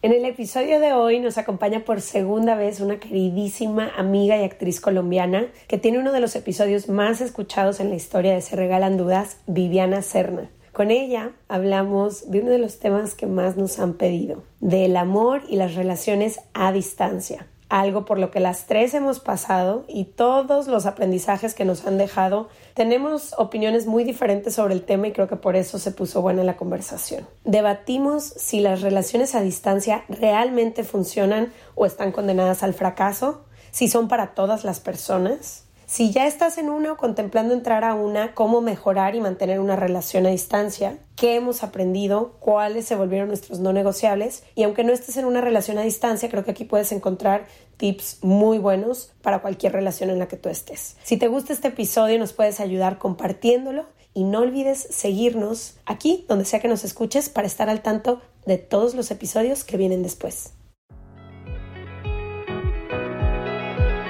En el episodio de hoy nos acompaña por segunda vez una queridísima amiga y actriz colombiana que tiene uno de los episodios más escuchados en la historia de Se Regalan Dudas, Viviana Serna. Con ella hablamos de uno de los temas que más nos han pedido, del amor y las relaciones a distancia algo por lo que las tres hemos pasado y todos los aprendizajes que nos han dejado, tenemos opiniones muy diferentes sobre el tema y creo que por eso se puso buena la conversación. Debatimos si las relaciones a distancia realmente funcionan o están condenadas al fracaso, si son para todas las personas, si ya estás en una o contemplando entrar a una, cómo mejorar y mantener una relación a distancia, qué hemos aprendido, cuáles se volvieron nuestros no negociables y aunque no estés en una relación a distancia, creo que aquí puedes encontrar tips muy buenos para cualquier relación en la que tú estés. Si te gusta este episodio, nos puedes ayudar compartiéndolo y no olvides seguirnos aquí, donde sea que nos escuches, para estar al tanto de todos los episodios que vienen después.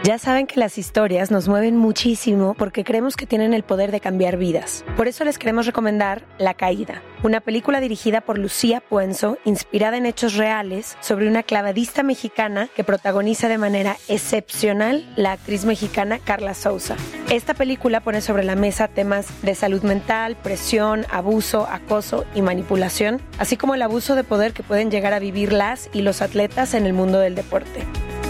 Ya saben que las historias nos mueven muchísimo porque creemos que tienen el poder de cambiar vidas. Por eso les queremos recomendar La Caída, una película dirigida por Lucía Puenzo, inspirada en hechos reales, sobre una clavadista mexicana que protagoniza de manera excepcional la actriz mexicana Carla Souza. Esta película pone sobre la mesa temas de salud mental, presión, abuso, acoso y manipulación, así como el abuso de poder que pueden llegar a vivir las y los atletas en el mundo del deporte.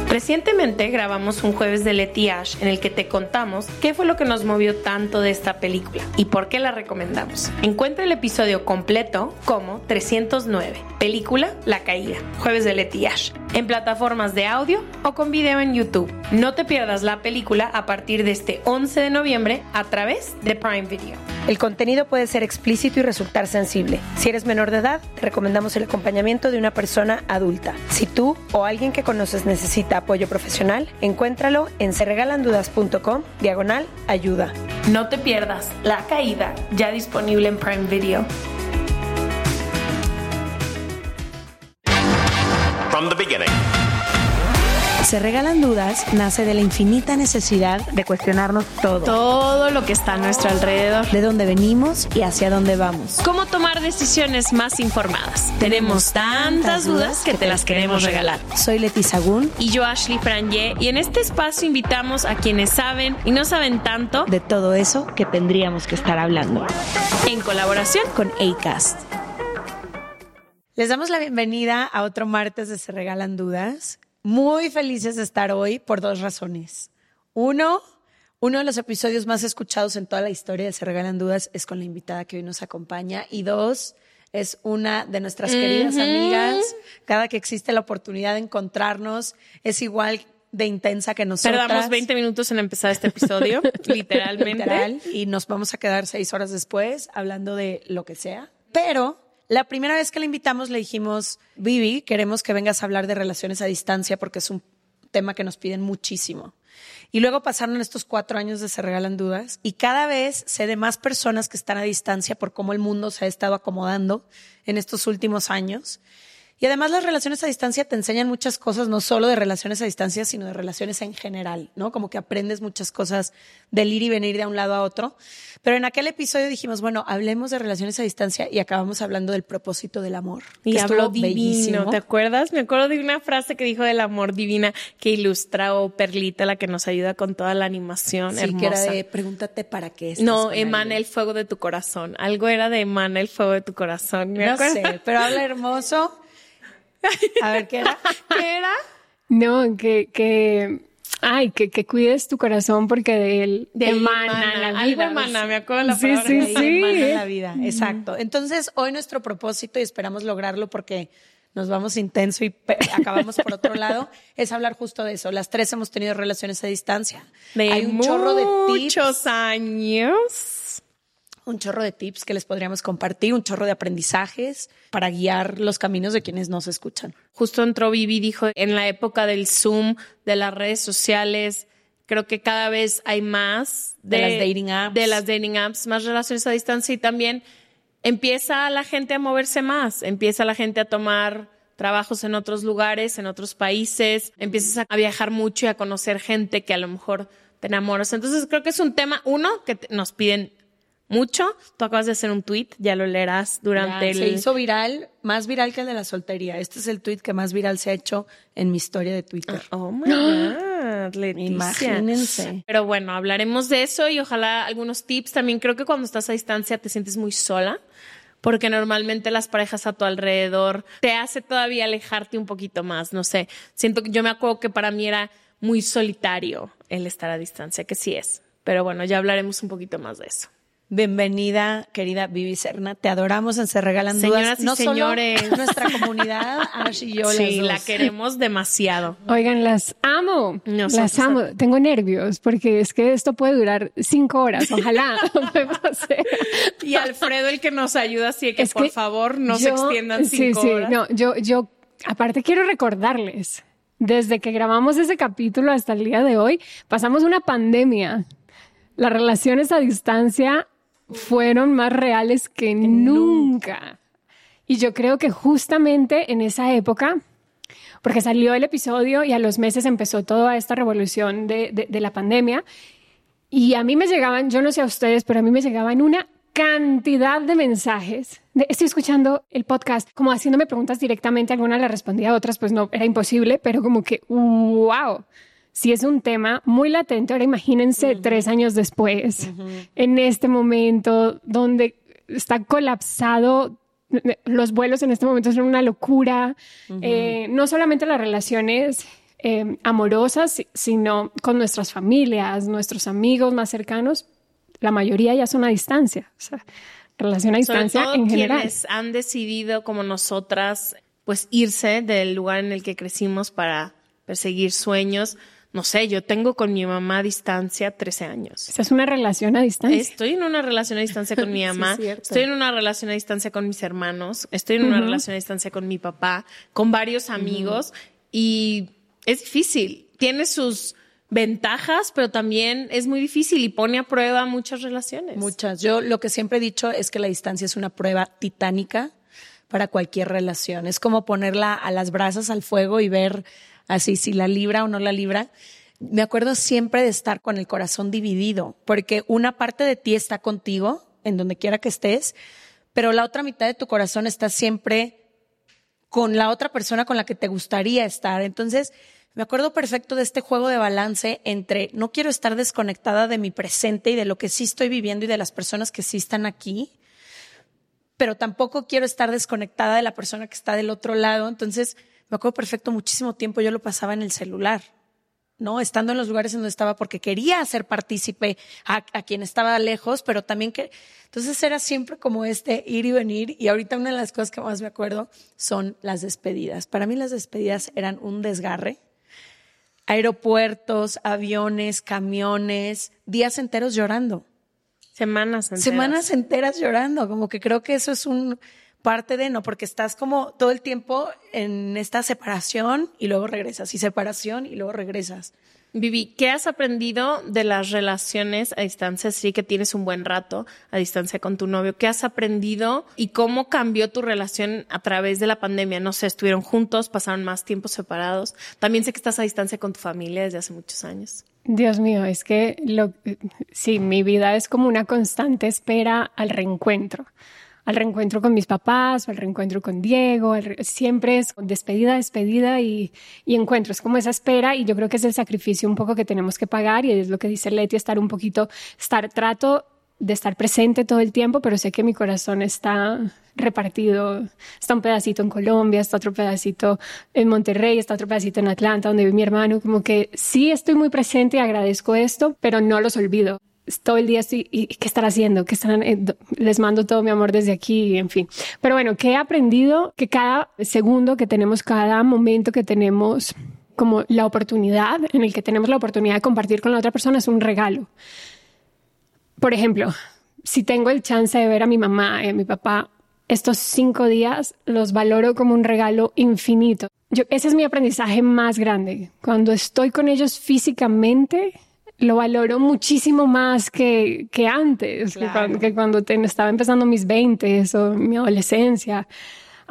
Recientemente grabamos un jueves de Letiage en el que te contamos qué fue lo que nos movió tanto de esta película y por qué la recomendamos. Encuentra el episodio completo como 309, película La Caída, jueves de Letiage, en plataformas de audio o con video en YouTube. No te pierdas la película a partir de este 11 de noviembre a través de Prime Video. El contenido puede ser explícito y resultar sensible. Si eres menor de edad, te recomendamos el acompañamiento de una persona adulta. Si tú o alguien que conoces necesita apoyo profesional, encuéntralo en serregalandudas.com diagonal ayuda. No te pierdas La Caída, ya disponible en Prime Video. From the beginning. Se regalan dudas nace de la infinita necesidad de cuestionarnos todo. Todo lo que está a nuestro alrededor. De dónde venimos y hacia dónde vamos. ¿Cómo tomar decisiones más informadas? Tenemos tantas dudas que te las queremos regalar. Soy Leti Sagún. Y yo Ashley Franje. Y en este espacio invitamos a quienes saben y no saben tanto de todo eso que tendríamos que estar hablando. En colaboración con ACAST. Les damos la bienvenida a otro martes de Se Regalan Dudas muy felices de estar hoy por dos razones. Uno, uno de los episodios más escuchados en toda la historia de Se Regalan Dudas es con la invitada que hoy nos acompaña. Y dos, es una de nuestras queridas amigas. Cada que existe la oportunidad de encontrarnos, es igual de intensa que nosotros. Tardamos 20 minutos en empezar este episodio, literalmente. y nos vamos a quedar seis horas después hablando de lo que sea. Pero la primera vez que la invitamos le dijimos, Vivi, queremos que vengas a hablar de relaciones a distancia porque es un tema que nos piden muchísimo. Y luego pasaron estos cuatro años de Se Regalan Dudas y cada vez sé de más personas que están a distancia por cómo el mundo se ha estado acomodando en estos últimos años. Y además las relaciones a distancia te enseñan muchas cosas, no solo de relaciones a distancia, sino de relaciones en general, ¿no? Como que aprendes muchas cosas del ir y venir de un lado a otro. Pero en aquel episodio dijimos, bueno, hablemos de relaciones a distancia y acabamos hablando del propósito del amor. Y habló divino, ¿te acuerdas? Me acuerdo de una frase que dijo del amor divina que ilustra o Perlita, la que nos ayuda con toda la animación sí, que era de pregúntate para qué estás No, emana el fuego de tu corazón. Algo era de emana el fuego de tu corazón. no sé, pero habla hermoso. A ver, ¿qué era? ¿Qué era? No, que, que, ay, que, que cuides tu corazón porque de él de emana, la vida. Algo emana, me acuerdo la sí, palabra. Sí, sí, emana la vida, exacto. Entonces, hoy nuestro propósito, y esperamos lograrlo porque nos vamos intenso y acabamos por otro lado, es hablar justo de eso. Las tres hemos tenido relaciones a distancia. De Hay un chorro de tips. Muchos años un chorro de tips que les podríamos compartir, un chorro de aprendizajes para guiar los caminos de quienes nos escuchan. Justo entró Vivi, dijo, en la época del Zoom, de las redes sociales, creo que cada vez hay más de, las dating apps. De las dating apps, más relaciones a distancia y también empieza la gente a moverse más, empieza la gente a tomar trabajos en otros lugares, en otros países, empiezas a viajar mucho y a conocer gente que a lo mejor te enamoras. Entonces creo que es un tema, uno, que nos piden mucho. Tú acabas de hacer un tweet, ya lo leerás durante el... Se hizo viral, más viral que el de la soltería. Este es el tweet que más viral se ha hecho en mi historia de Twitter. Oh my God, Leticia. Imagínense. Pero bueno, hablaremos de eso y ojalá algunos tips. También creo que cuando estás a distancia te sientes muy sola porque normalmente las parejas a tu alrededor te hace todavía alejarte un poquito más, no sé. Siento que yo me acuerdo que para mí era muy solitario el estar a distancia, que sí es. Pero bueno, ya hablaremos un poquito más de eso. Bienvenida, querida Vivi Serna. Te adoramos en Se Regalan Señoras Dudas. y no señores. solo nuestra comunidad, Ash y yo Sí, las la queremos demasiado. Oigan, las amo. Nosotros las amo. Tengo nervios porque es que esto puede durar cinco horas. Ojalá. Y Alfredo, el que nos ayuda, así que Es por que favor no se extiendan sí, cinco sí, horas. No, yo, yo, aparte quiero recordarles, desde que grabamos ese capítulo hasta el día de hoy, pasamos una pandemia. Las relaciones a distancia fueron más reales que nunca. Y yo creo que justamente en esa época, porque salió el episodio y a los meses empezó toda esta revolución de, de- de la pandemia, y a mí me llegaban, yo no sé a ustedes, pero a mí me llegaban una cantidad de mensajes. de, estoy escuchando el podcast, como haciéndome preguntas directamente, algunas las respondía, otras pues no, era imposible, pero como que, wow, si es un tema muy latente. Ahora imagínense tres años después, en este momento donde está colapsado los vuelos en este momento son una locura. Eh, no solamente las relaciones eh, amorosas, si- sino con nuestras familias, nuestros amigos más cercanos. La mayoría ya son a distancia. O sea, relación a Sobre distancia todo en general. quienes han decidido, como nosotras, pues irse del lugar en el que crecimos para perseguir sueños. No sé, yo tengo con mi mamá a distancia 13 años. Esa es una relación a distancia. Estoy en una relación a distancia con mi Sí, mamá, cierto. estoy en una relación a distancia con mis hermanos, estoy en una relación a distancia con mi papá, con varios amigos y es difícil. Tiene sus ventajas, pero también es muy difícil y pone a prueba muchas relaciones. Muchas. Yo lo que siempre he dicho es que la distancia es una prueba titánica para cualquier relación. Es como ponerla a las brasas al fuego y ver así si la libra o no la libra. Me acuerdo siempre de estar con el corazón dividido, porque una parte de ti está contigo, en donde quiera que estés, pero la otra mitad de tu corazón está siempre con la otra persona con la que te gustaría estar. Entonces, me acuerdo perfecto de este juego de balance entre no quiero estar desconectada de mi presente y de lo que sí estoy viviendo y de las personas que sí están aquí, pero tampoco quiero estar desconectada de la persona que está del otro lado. Entonces, me acuerdo perfecto, muchísimo tiempo yo lo pasaba en el celular. ¿no? Estando en los lugares en donde estaba porque quería hacer partícipe a, a quien estaba lejos, pero también que, entonces era siempre como este ir y venir y ahorita una de las cosas que más me acuerdo son las despedidas. Para mí las despedidas eran un desgarre. Aeropuertos, aviones, camiones, días enteros llorando. Semanas enteras. Semanas enteras llorando, como que creo que eso es un parte de no, porque estás como todo el tiempo en esta separación y luego regresas, y separación y luego regresas. Vivi, ¿qué has aprendido de las relaciones a distancia? Sí que tienes un buen rato a distancia con tu novio. ¿Qué has aprendido y cómo cambió tu relación a través de la pandemia? No sé, estuvieron juntos, pasaron más tiempo separados. También sé que estás a distancia con tu familia desde hace muchos años. Dios mío, es que lo, sí, mi vida es como una constante espera al reencuentro. Al reencuentro con mis papás, al reencuentro con Diego, siempre es despedida, despedida y, y encuentro. Es como esa espera y yo creo que es el sacrificio un poco que tenemos que pagar y es lo que dice Leti, estar un poquito, estar, trato de estar presente todo el tiempo, pero sé que mi corazón está repartido. Está un pedacito en Colombia, está otro pedacito en Monterrey, está otro pedacito en Atlanta, donde vive mi hermano. Como que sí estoy muy presente y agradezco esto, pero no los olvido. Todo el día estoy, ¿y qué están haciendo? ¿Qué están, eh, les mando todo mi amor desde aquí, en fin. Pero bueno, que he aprendido que cada segundo que tenemos, cada momento que tenemos, como la oportunidad en el que tenemos la oportunidad de compartir con la otra persona es un regalo. Por ejemplo, si tengo el chance de ver a mi mamá y a mi papá estos cinco días, los valoro como un regalo infinito. Yo, ese es mi aprendizaje más grande. Cuando estoy con ellos físicamente, lo valoro muchísimo más que, que antes, que, Claro. cuando, que cuando estaba empezando mis 20 o mi adolescencia.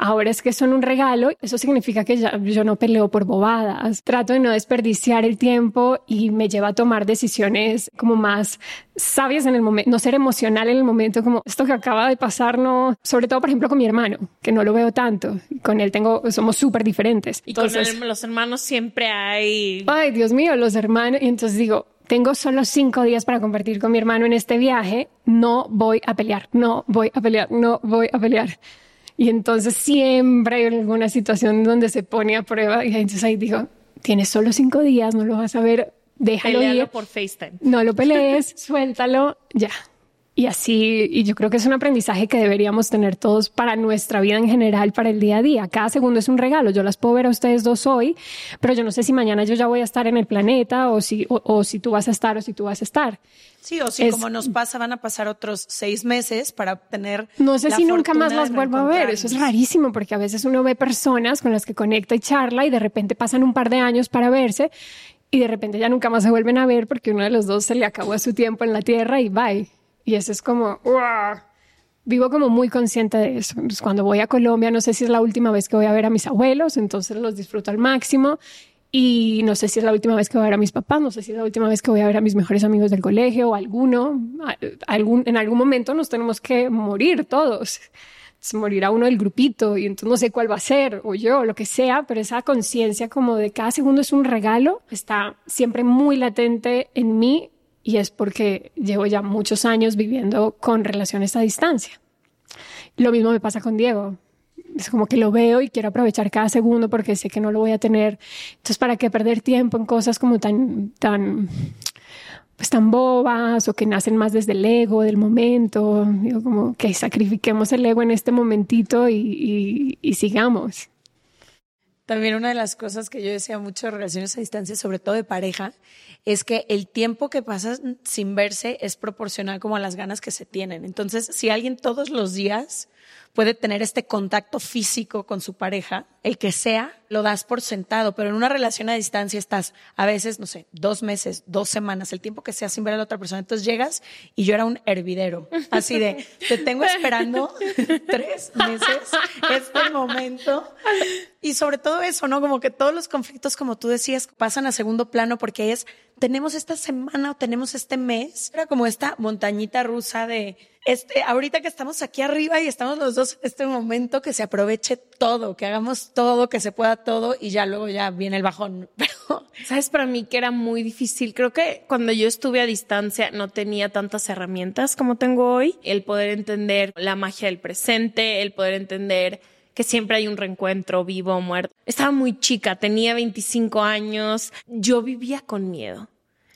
Ahora es que son un regalo, eso significa que ya, yo no peleo por bobadas, trato de no desperdiciar el tiempo y me lleva a tomar decisiones como más sabias en el momento, no ser emocional en el momento como esto que acaba de pasar, no, sobre todo por ejemplo con mi hermano, que no lo veo tanto, con él tengo, somos súper diferentes. Y con los hermanos siempre hay... Ay, Dios mío, los hermanos, y entonces digo, tengo solo cinco días para compartir con mi hermano en este viaje, no voy a pelear, no voy a pelear, no voy a pelear. Y entonces siempre hay alguna situación donde se pone a prueba y entonces ahí digo, tienes solo cinco días, no lo vas a ver, déjalo ir. por FaceTime. No lo pelees, suéltalo, ya. Y así, y yo creo que es un aprendizaje que deberíamos tener todos para nuestra vida en general, para el día a día. Cada segundo es un regalo. Yo las puedo ver a ustedes dos hoy, pero yo no sé si mañana yo ya voy a estar en el planeta o si, o, si tú vas a estar o si tú vas a estar. Sí, o si como nos pasa, van a pasar otros seis meses para obtener. No sé si nunca más las vuelvo a ver. Eso es rarísimo porque a veces uno ve personas con las que conecta y charla y de repente pasan un par de años para verse y de repente ya nunca más se vuelven a ver porque uno de los dos se le acabó su tiempo en la tierra y bye. Y eso es como, vivo como muy consciente de eso. cuando voy a Colombia, no sé si es la última vez que voy a ver a mis abuelos, entonces los disfruto al máximo. Y no sé si es la última vez que voy a ver a mis papás, no sé si es la última vez que voy a ver a mis mejores amigos del colegio o alguno. Algún, en algún momento nos tenemos que morir todos. morirá uno del grupito y entonces no sé cuál va a ser, o yo, lo que sea, pero esa conciencia como de cada segundo es un regalo está siempre muy latente en mí y es porque llevo ya muchos años viviendo con relaciones a distancia. Lo mismo me pasa con Diego. Es como que lo veo y quiero aprovechar cada segundo porque sé que no lo voy a tener. Entonces, ¿para qué perder tiempo en cosas como tan, tan, pues tan bobas o que nacen más desde el ego, del momento? Digo, como que sacrifiquemos el ego en este momentito y, y sigamos. También una de las cosas que yo decía mucho de relaciones a distancia, sobre todo de pareja, es que el tiempo que pasas sin verse es proporcional como a las ganas que se tienen. Entonces, si alguien todos los días puede tener este contacto físico con su pareja, el que sea, lo das por sentado, pero en una relación a distancia estás a veces, no sé, dos meses, dos semanas, el tiempo que sea sin ver a la otra persona. Entonces llegas y yo era un hervidero, así de, te tengo esperando tres meses este momento. Y sobre todo eso, ¿no? Como que todos los conflictos, como tú decías, pasan a segundo plano porque es, tenemos esta semana o tenemos este mes, era como esta montañita rusa de, este, ahorita que estamos aquí arriba y estamos los dos en este momento, que se aproveche todo, que hagamos todo, que se pueda todo y ya luego ya viene el bajón. Pero... Sabes, para mí que era muy difícil. Creo que cuando yo estuve a distancia no tenía tantas herramientas como tengo hoy. El poder entender la magia del presente, el poder entender que siempre hay un reencuentro vivo o muerto. Estaba muy chica, tenía 25 años, yo vivía con miedo.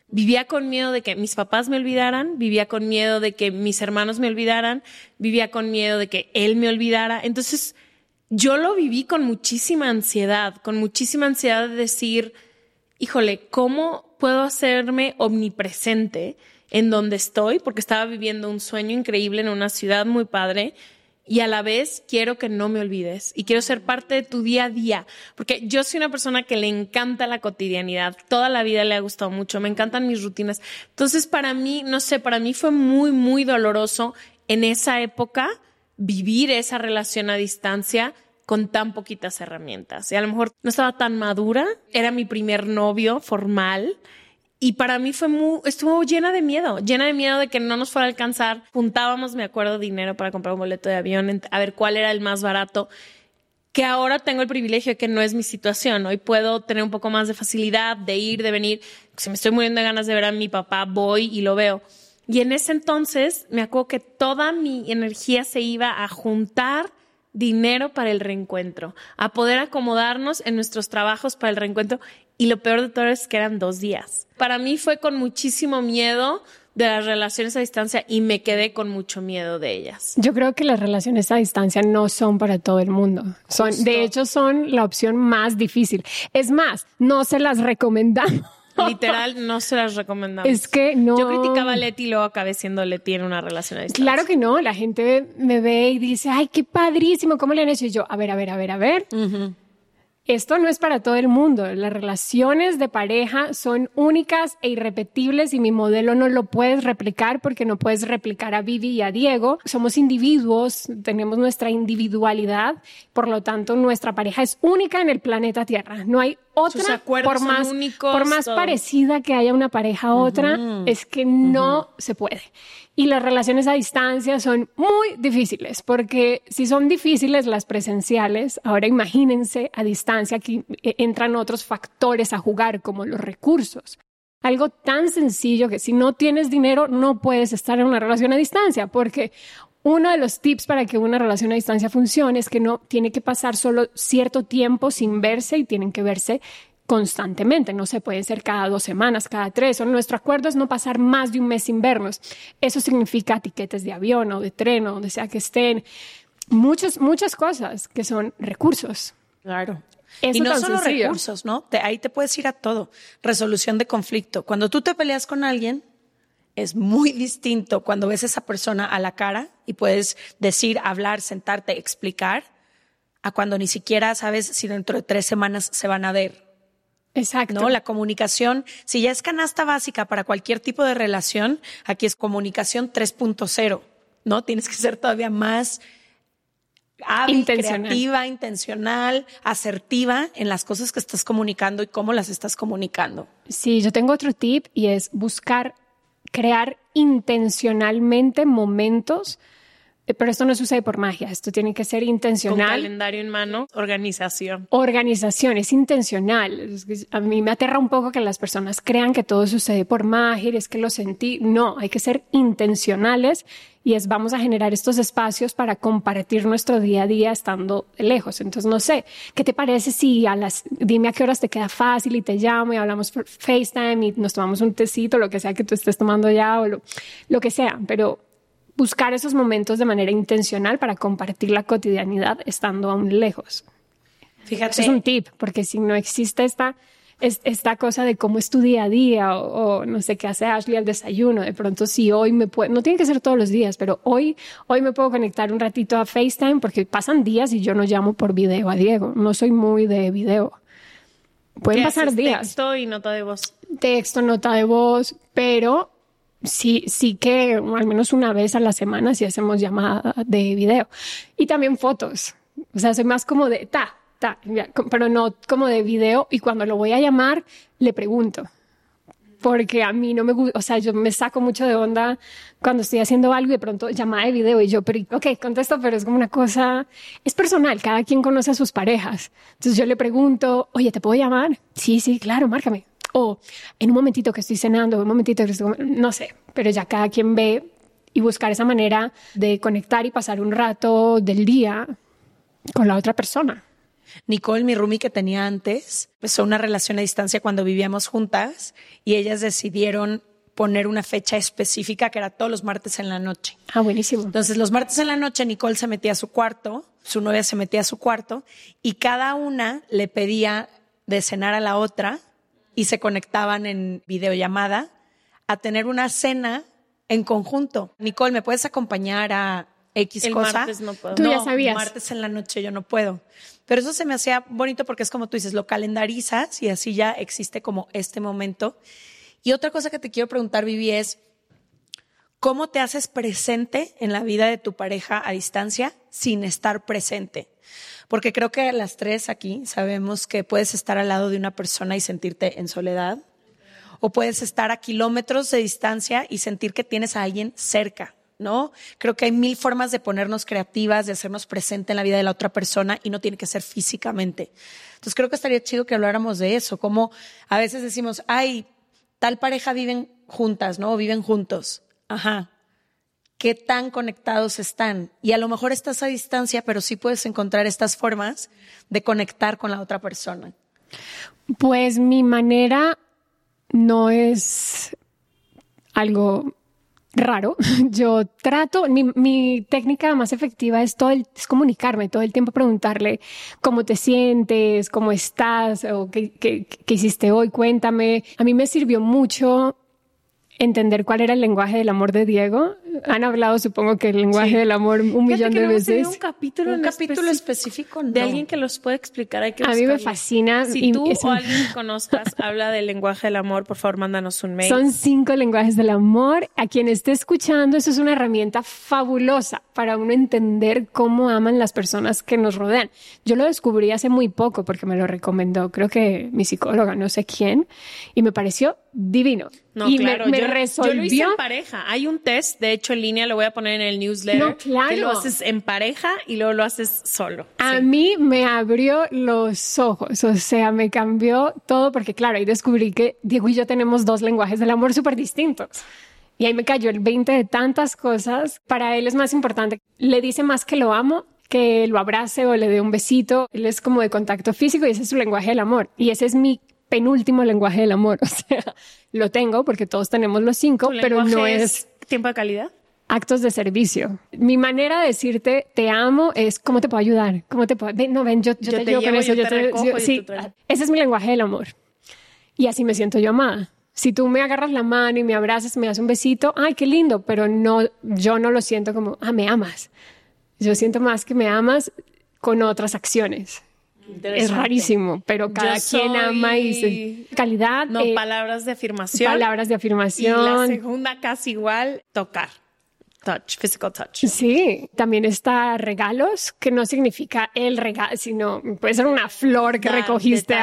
Vivía con miedo de que mis papás me olvidaran, vivía con miedo de que mis hermanos me olvidaran, vivía con miedo de que él me olvidara. Entonces, yo lo viví con muchísima ansiedad, con muchísima ansiedad de decir, híjole, ¿cómo puedo hacerme omnipresente en donde estoy? Porque estaba viviendo un sueño increíble en una ciudad muy padre y a la vez quiero que no me olvides y quiero ser parte de tu día a día, porque yo soy una persona que le encanta la cotidianidad, toda la vida le ha gustado mucho, me encantan mis rutinas. Entonces, para mí, no sé, para mí fue muy, muy doloroso en esa época vivir esa relación a distancia con tan poquitas herramientas. Y a lo mejor no estaba tan madura, era mi primer novio formal y para mí fue muy, estuvo llena de miedo, llena de miedo de que no nos fuera a alcanzar. Juntábamos, me acuerdo, dinero para comprar un boleto de avión, a ver cuál era el más barato. Que ahora tengo el privilegio de que no es mi situación. Hoy puedo tener un poco más de facilidad de ir, de venir. Si me estoy muriendo de ganas de ver a mi papá, voy y lo veo. Y en ese entonces me acuerdo que toda mi energía se iba a juntar dinero para el reencuentro, a poder acomodarnos en nuestros trabajos para el reencuentro y lo peor de todo es que eran dos días. Para mí fue con muchísimo miedo de las relaciones a distancia y me quedé con mucho miedo de ellas. Yo creo que las relaciones a distancia no son para todo el mundo. Son, de hecho, son la opción más difícil. Es más, no se las recomendamos. Literal, no se las recomendamos. Es que no. Yo criticaba a Leti y luego acabé siendo Leti en una relación a distancia. Claro que no. La gente me ve y dice, ay, qué padrísimo, ¿cómo le han hecho? Y yo, a ver, a ver, a ver, a ver esto no es para todo el mundo. Las relaciones de pareja son únicas e irrepetibles y mi modelo no lo puedes replicar porque no puedes replicar a Vivi y a Diego. Somos individuos, tenemos nuestra individualidad, por lo tanto nuestra pareja es única en el planeta Tierra. No hay otra, por más, por más parecida que haya una pareja a otra, es que no se puede. Y las relaciones a distancia son muy difíciles, porque si son difíciles las presenciales, ahora imagínense a distancia que eh, entran otros factores a jugar, como los recursos. Algo tan sencillo que si no tienes dinero no puedes estar en una relación a distancia, porque uno de los tips para que una relación a distancia funcione es que no tiene que pasar solo cierto tiempo sin verse y tienen que verse constantemente, no se pueden ser cada dos semanas, cada tres, o nuestro acuerdo es no pasar más de un mes sin vernos. Eso significa etiquetes de avión o de tren o donde sea que estén, muchas, muchas cosas que son recursos. Claro. y no solo recursos, ¿no? ahí te puedes ir a todo. Resolución de conflicto. Cuando tú te peleas con alguien, es muy distinto cuando ves a esa persona a la cara y puedes decir, hablar, sentarte, explicar, a cuando ni siquiera sabes si dentro de tres semanas se van a ver. Exacto. ¿no? La comunicación, si ya es canasta básica para cualquier tipo de relación, aquí es comunicación 3.0, ¿no? Tienes que ser todavía más hábil, creativa, intencional, asertiva en las cosas que estás comunicando y cómo las estás comunicando. Sí, yo tengo otro tip y es buscar crear intencionalmente momentos pero esto no sucede por magia, esto tiene que ser intencional. Con calendario en mano, organización. Organización, es intencional. A mí me aterra un poco que las personas crean que todo sucede por magia, es que lo sentí. No, hay que ser intencionales y es vamos a generar estos espacios para compartir nuestro día a día estando lejos. Entonces, no sé, ¿qué te parece si a las, dime a qué horas te queda fácil y te llamo y hablamos por FaceTime y nos tomamos un tecito, lo que sea que tú estés tomando ya o lo, lo que sea, pero buscar esos momentos de manera intencional para compartir la cotidianidad estando aún lejos. Fíjate. es un tip, porque si no existe esta, esta cosa de cómo es tu día a día o, no sé qué hace Ashley al desayuno, de pronto si hoy me puedo, no tiene que ser todos los días, pero hoy, hoy me puedo conectar un ratito a FaceTime porque pasan días y yo no llamo por video a Diego, no soy muy de video. Pueden pasar días. Texto y nota de voz. Texto, nota de voz, pero sí, sí que al menos una vez a la semana sí hacemos llamada de video. Y también fotos. O sea, soy más como de ta, ta, pero no como de video. Y cuando lo voy a llamar, le pregunto. Porque a mí no me gusta, o sea, yo me saco mucho de onda cuando estoy haciendo algo y de pronto llamada de video y yo, pero, ok, contesto, pero es como una cosa, es personal, cada quien conoce a sus parejas. Entonces yo le pregunto, oye, ¿te puedo llamar? Sí, sí, claro, márcame o en un momentito que estoy cenando, un momentito que estoy, no sé, pero ya cada quien ve y buscar esa manera de conectar y pasar un rato del día con la otra persona. Nicole, mi roomie que tenía antes, empezó una relación a distancia cuando vivíamos juntas y ellas decidieron poner una fecha específica que era todos los martes en la noche. Ah, buenísimo. Entonces, los martes en la noche Nicole se metía a su cuarto, su novia se metía a su cuarto y cada una le pedía de cenar a la otra y se conectaban en videollamada a tener una cena en conjunto. Nicole, ¿me puedes acompañar a X el cosa? Martes no puedo. Tú ya sabías. Martes en la noche yo no puedo. Pero eso se me hacía bonito porque es como tú dices, lo calendarizas y así ya existe como este momento. Y otra cosa que te quiero preguntar, Vivi, es ¿cómo te haces presente en la vida de tu pareja a distancia sin estar presente? Porque creo que las tres aquí sabemos que puedes estar al lado de una persona y sentirte en soledad, o puedes estar a kilómetros de distancia y sentir que tienes a alguien cerca. ¿no? Creo que hay mil formas de ponernos creativas, de hacernos presente en la vida de la otra persona y no tiene que ser físicamente. Entonces creo que estaría chido que habláramos de eso, como a veces decimos, ay, tal pareja viven juntas, ¿no? O viven juntos. Ajá qué tan conectados están. Y a lo mejor estás a distancia, pero sí puedes encontrar estas formas de conectar con la otra persona. Pues mi manera no es algo raro. Yo trato, mi, técnica más efectiva es, todo es comunicarme, todo el tiempo preguntarle cómo te sientes, cómo estás, o qué, qué hiciste hoy, cuéntame. A mí me sirvió mucho entender cuál era el lenguaje del amor de Diego. Han hablado, supongo que el lenguaje del amor un millón de veces. Un capítulo, un capítulo específico, de alguien que los puede explicar. Hay que a mí me fascina. Si tú o alguien que conozcas habla del lenguaje del amor, por favor, mándanos un mail. Son cinco lenguajes del amor. A quien esté escuchando, eso es una herramienta fabulosa para uno entender cómo aman las personas que nos rodean. Yo lo descubrí hace muy poco porque me lo recomendó, creo que mi psicóloga, no sé quién, y me pareció divino. No, y claro, me, resolvió. Yo lo hice en pareja. Hay un test, de hecho, en línea, lo voy a poner en el newsletter. No, claro. Que lo haces en pareja y luego lo haces solo. A mí me abrió los ojos, o sea, me cambió todo porque, claro, ahí descubrí que Diego y yo tenemos dos lenguajes del amor súper distintos. Y ahí me cayó el 20 de tantas cosas. Para él es más importante. Le dice más que lo amo que lo abrace o le dé un besito. Él es como de contacto físico y ese es su lenguaje del amor. Y ese es mi penúltimo lenguaje del amor. O sea, lo tengo porque todos tenemos los cinco, pero no es... tiempo de calidad. Actos de servicio. Mi manera de decirte te amo es cómo te puedo ayudar, cómo te puedo. no, ven, yo, te, llevo con eso, yo te, sí, ese es mi lenguaje del amor. Y así me siento yo amada. Si tú me agarras la mano y me abrazas, me das un besito, ay, qué lindo, pero no, yo no lo siento como, ah, me amas. Yo siento más que me amas con otras acciones. Es rarísimo, pero cada quien ama y se... calidad. No, eh, palabras de afirmación. Palabras de afirmación. Y la segunda casi igual, tocar. Touch, physical touch. Sí, también está regalos, que no significa el regalo, sino puede ser una flor que recogiste,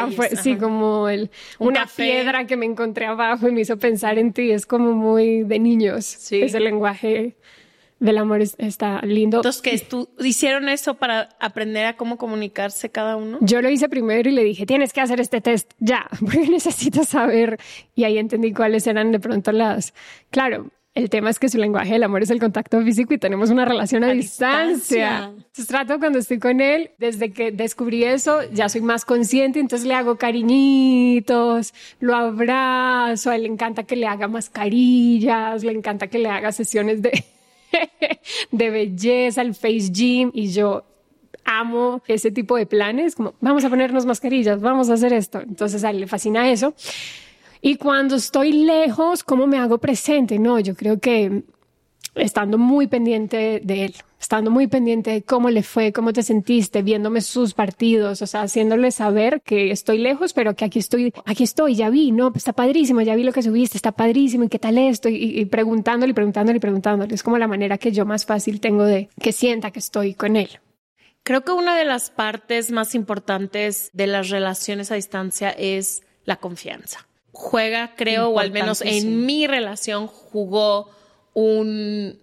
sí, como el, una piedra que me encontré abajo y me hizo pensar en ti, es como muy de niños, sí. ese lenguaje del amor está lindo. Entonces, que tú hicieron eso para aprender a cómo comunicarse cada uno? Yo lo hice primero y le dije, tienes que hacer este test ya, porque necesito saber. Y ahí entendí cuáles eran de pronto las... Claro, el tema es que su lenguaje del amor es el contacto físico y tenemos una relación a, distancia. Entonces trato cuando estoy con él, desde que descubrí eso, ya soy más consciente, entonces le hago cariñitos, lo abrazo, a él le encanta que le haga mascarillas, le encanta que le haga sesiones de de belleza, el face gym y yo amo ese tipo de planes, como vamos a ponernos mascarillas, vamos a hacer esto. Entonces a él le fascina eso. Y cuando estoy lejos, ¿cómo me hago presente? No, yo creo que estando muy pendiente de él, estando muy pendiente de cómo le fue, cómo te sentiste, viéndome sus partidos, o sea, haciéndole saber que estoy lejos, pero que aquí estoy, aquí estoy, ya vi, no, pues está padrísimo, ya vi lo que subiste, está padrísimo, ¿y qué tal esto? Y, preguntándole, preguntándole, preguntándole. Es como la manera que yo más fácil tengo de que sienta que estoy con él. Creo que una de las partes más importantes de las relaciones a distancia es la confianza. Juega, creo, o al menos en mi relación jugó un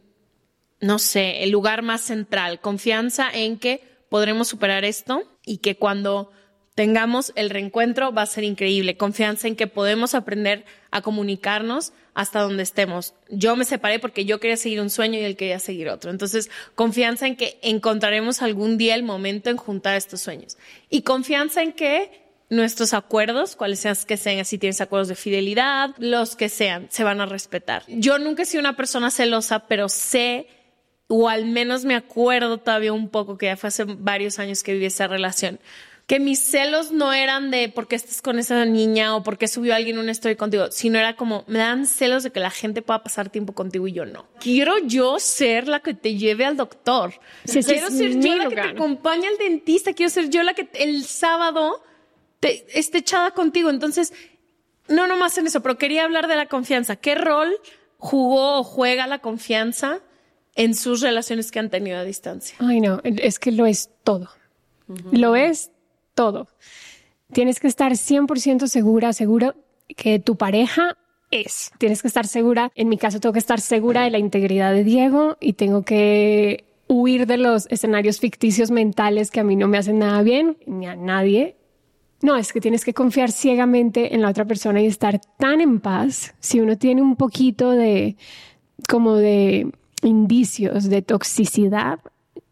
no sé, el lugar más central, confianza en que podremos superar esto y que cuando tengamos el reencuentro va a ser increíble, confianza en que podemos aprender a comunicarnos hasta donde estemos. Yo me separé porque yo quería seguir un sueño y él quería seguir otro. Entonces, confianza en que encontraremos algún día el momento en juntar estos sueños. Y confianza en que nuestros acuerdos, cuales sean que sean, si tienes acuerdos de fidelidad, los que sean, se van a respetar. Yo nunca he sido una persona celosa, pero sé o al menos me acuerdo todavía un poco, que ya fue hace varios años que viví esa relación, que mis celos no eran de por qué estás con esa niña o por qué subió alguien una historia contigo, sino era como, me dan celos de que la gente pueda pasar tiempo contigo y yo no. Quiero yo ser la que te lleve al doctor. quiero ser yo la que te acompañe al dentista, quiero ser yo la que el sábado te, esté echada contigo. Entonces, no nomás en eso, pero quería hablar de la confianza. ¿Qué rol jugó o juega la confianza en sus relaciones que han tenido a distancia? Ay, no, es que lo es todo. Lo es todo. Tienes que estar 100% segura, seguro que tu pareja es. Tienes que estar segura, en mi caso tengo que estar segura de la integridad de Diego y tengo que huir de los escenarios ficticios mentales que a mí no me hacen nada bien, ni a nadie. No, es que tienes que confiar ciegamente en la otra persona y estar tan en paz. Si uno tiene un poquito de, como de indicios de toxicidad,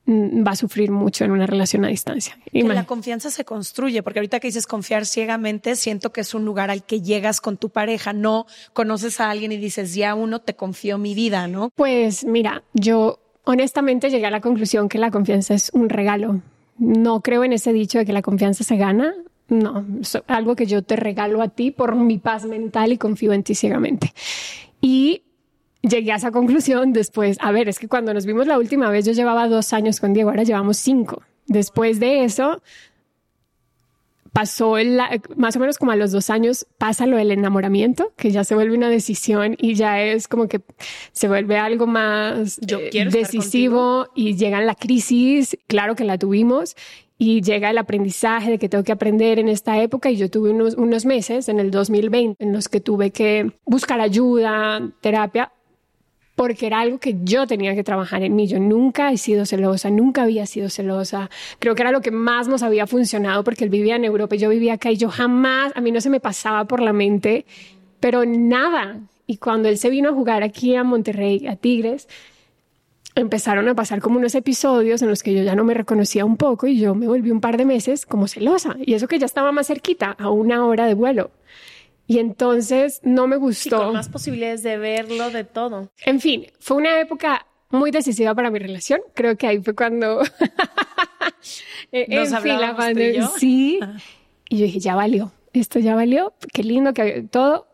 mm, va a sufrir mucho en una relación a distancia. La confianza se construye, porque ahorita que dices confiar ciegamente, siento que es un lugar al que llegas con tu pareja, no conoces a alguien y dices, ya uno te confío mi vida, ¿no? Pues mira, yo honestamente llegué a la conclusión que la confianza es un regalo. No creo en ese dicho de que la confianza se gana. No, es algo que yo te regalo a ti por mi paz mental y confío en ti ciegamente. Y llegué a esa conclusión después. A ver, es que cuando nos vimos la última vez yo llevaba dos años con Diego, ahora llevamos cinco. Después de eso, pasó el, más o menos como a los dos años, pasa lo del enamoramiento, que ya se vuelve una decisión y ya es como que se vuelve algo más eh, decisivo y llega la crisis, claro que la tuvimos, y llega el aprendizaje de que tengo que aprender en esta época y yo tuve unos, unos meses en el 2020 en los que tuve que buscar ayuda, terapia, porque era algo que yo tenía que trabajar en mí. Yo nunca he sido celosa, nunca había sido celosa. Creo que era lo que más nos había funcionado porque él vivía en Europa y yo vivía acá y yo jamás, a mí no se me pasaba por la mente, pero nada. Y cuando él se vino a jugar aquí a Monterrey, a Tigres, empezaron a pasar como unos episodios en los que yo ya no me reconocía un poco y yo me volví un par de meses como celosa. Y eso que ya estaba más cerquita, a una hora de vuelo. Y entonces no me gustó. con más posibilidades de verlo, de todo. En fin, fue una época muy decisiva para mi relación. Creo que ahí fue cuando... Nos en fin, la Sí. Y yo dije, ya valió. Esto ya valió. Qué lindo que todo.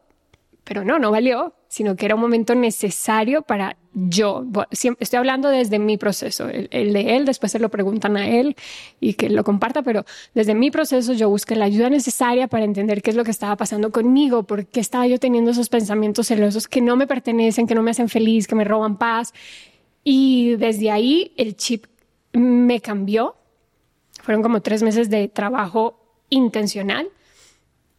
Pero no, no valió, sino que era un momento necesario para yo, estoy hablando desde mi proceso, el, de él, después se lo preguntan a él y que lo comparta, pero desde mi proceso yo busqué la ayuda necesaria para entender qué es lo que estaba pasando conmigo, por qué estaba yo teniendo esos pensamientos celosos que no me pertenecen, que no me hacen feliz, que me roban paz. Y desde ahí el chip me cambió. Fueron como tres meses de trabajo intencional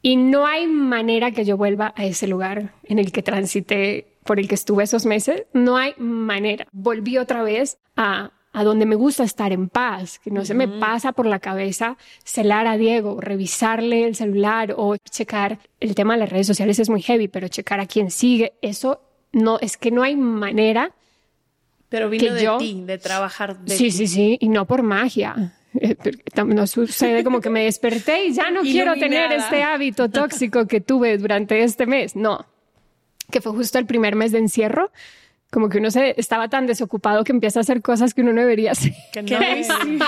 y no hay manera que yo vuelva a ese lugar en el que transité por el que estuve esos meses, no hay manera. Volví otra vez a, a donde me gusta estar en paz, que no se me pasa por la cabeza celar a Diego, revisarle el celular o checar el tema de las redes sociales es muy heavy, pero checar a quién sigue, eso no, es que no hay manera. Pero vino de ti, de trabajar de Sí, sí, sí, y no por magia. Eh, no sucede como que me desperté y ya no quiero tener este hábito tóxico que tuve durante este mes. No, que fue justo el primer mes de encierro, como que uno se estaba tan desocupado que empieza a hacer cosas que uno no debería hacer. Que no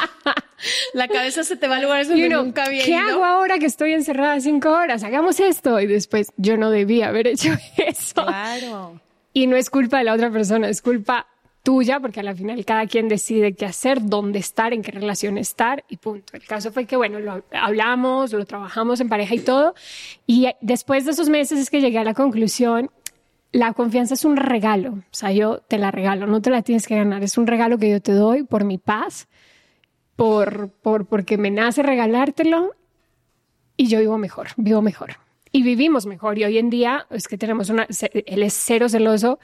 La cabeza se te va a lugares donde nunca había ¿Qué hago ahora que estoy encerrada cinco horas? Hagamos esto. Y después, yo no debía haber hecho eso. Claro. Y no es culpa de la otra persona, es culpa tuya, porque al final cada quien decide qué hacer, dónde estar, en qué relación estar y punto. El caso fue que, bueno, lo hablamos, lo trabajamos en pareja y todo. Y después de esos meses es que llegué a la conclusión la confianza es un regalo, o sea, yo te la regalo, no te la tienes que ganar, es un regalo que yo te doy por mi paz, por, por porque me nace regalártelo y yo vivo mejor, vivo mejor. Y vivimos mejor y hoy en día es que tenemos una, él es cero celoso,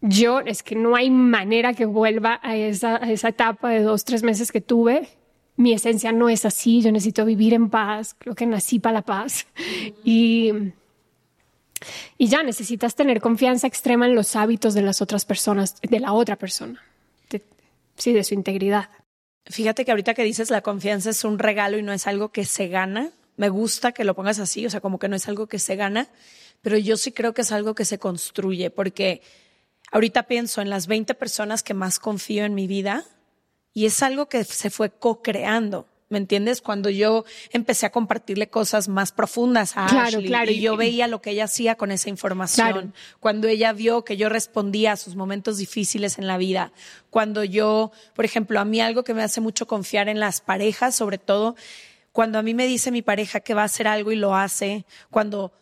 yo es que no hay manera que vuelva a esa, a esa etapa de dos, tres meses que tuve. Mi esencia no es así, yo necesito vivir en paz, creo que nací para la paz. Y y ya necesitas tener confianza extrema en los hábitos de las otras personas, de la otra persona, sí, de su integridad. Fíjate que ahorita que dices la confianza es un regalo y no es algo que se gana. Me gusta que lo pongas así, o sea, como que no es algo que se gana, pero yo sí creo que es algo que se construye, porque ahorita pienso en las 20 personas que más confío en mi vida y es algo que se fue co-creando. ¿Me entiendes? Cuando yo empecé a compartirle cosas más profundas a claro, Ashley claro. y yo veía lo que ella hacía con esa información, cuando ella vio que yo respondía a sus momentos difíciles en la vida, cuando yo, por ejemplo, a mí algo que me hace mucho confiar en las parejas, sobre todo, cuando a mí me dice mi pareja que va a hacer algo y lo hace, cuando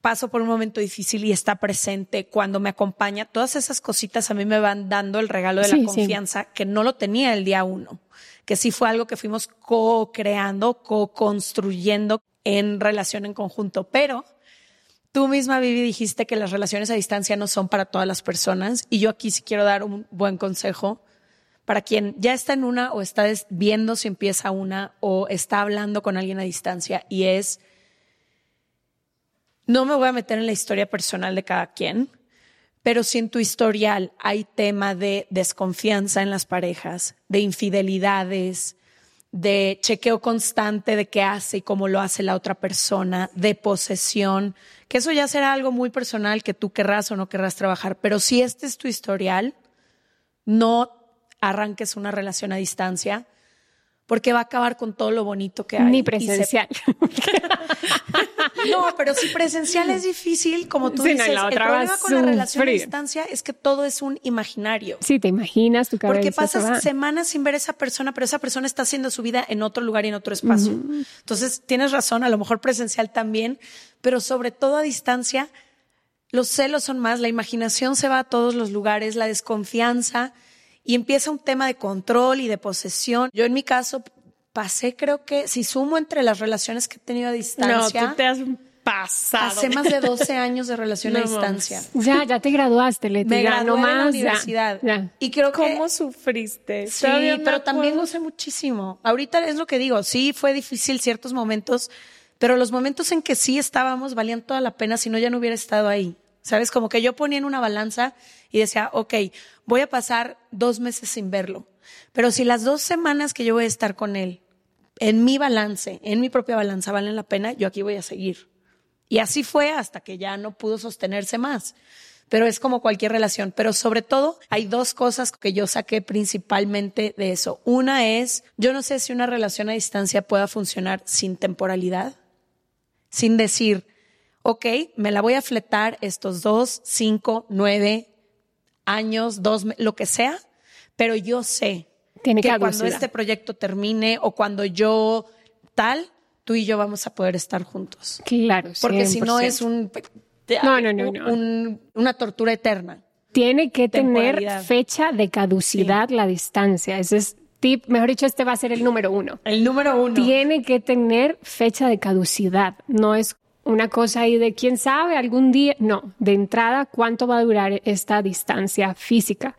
paso por un momento difícil y está presente, cuando me acompaña, todas esas cositas a mí me van dando el regalo de la confianza que no lo tenía el día uno que sí fue algo que fuimos co-creando, co-construyendo en relación en conjunto. Pero tú misma, Vivi, dijiste que las relaciones a distancia no son para todas las personas y yo aquí sí quiero dar un buen consejo para quien ya está en una o está viendo si empieza una o está hablando con alguien a distancia y es, no me voy a meter en la historia personal de cada quien, pero si en tu historial hay tema de desconfianza en las parejas, de infidelidades, de chequeo constante de qué hace y cómo lo hace la otra persona, de posesión, que eso ya será algo muy personal que tú querrás o no querrás trabajar, pero si este es tu historial, no arranques una relación a distancia porque va a acabar con todo lo bonito que hay. Ni presencial. No, pero si presencial es difícil, como tú Sí, no, dices, la el otra problema va a con la relación a distancia es que todo es un imaginario. Sí, te imaginas tu cabeza. Porque se pasas semanas sin ver a esa persona, pero esa persona está haciendo su vida en otro lugar y en otro espacio. Entonces, tienes razón, a lo mejor presencial también, pero sobre todo a distancia, los celos son más, la imaginación se va a todos los lugares, la desconfianza y empieza un tema de control y de posesión. Yo en mi caso pasé, creo que si sumo entre las relaciones que he tenido a No, distancia, tú te has pasado. pasé más de 12 años de relación a No distancia. Ya, ya te graduaste, Leti. Me gradué no la más, ya, universidad. ya. Y creo que ¿Cómo sufriste? Sí, Todavía pero también gocé muchísimo. Ahorita es lo que digo, sí fue difícil ciertos momentos, pero los momentos en que sí estábamos valían toda la pena si no ya no hubiera estado ahí. ¿Sabes? Como que yo ponía en una balanza y decía, ok, voy a pasar dos meses sin verlo, pero si las dos semanas que yo voy a estar con él, en mi balance, en mi propia balanza valen la pena, yo aquí voy a seguir. Y así fue hasta que ya no pudo sostenerse más. Pero es como cualquier relación. Pero sobre todo hay dos cosas que yo saqué principalmente de eso. Una es, yo no sé si una relación a distancia pueda funcionar sin temporalidad, sin decir, ok, me la voy a fletar estos dos, cinco, nueve años, dos, lo que sea, pero yo sé Tiene que cuando este proyecto termine o cuando yo tal, tú y yo vamos a poder estar juntos. Claro, Porque si no 100%. es un, No, no, no, no. un- una tortura eterna. Tiene que tener fecha de caducidad la distancia. Ese es tip, mejor dicho, este va a ser el número uno. El número uno. Tiene que tener fecha de caducidad. No es una cosa ahí de quién sabe algún día. No, de entrada, ¿cuánto va a durar esta distancia física?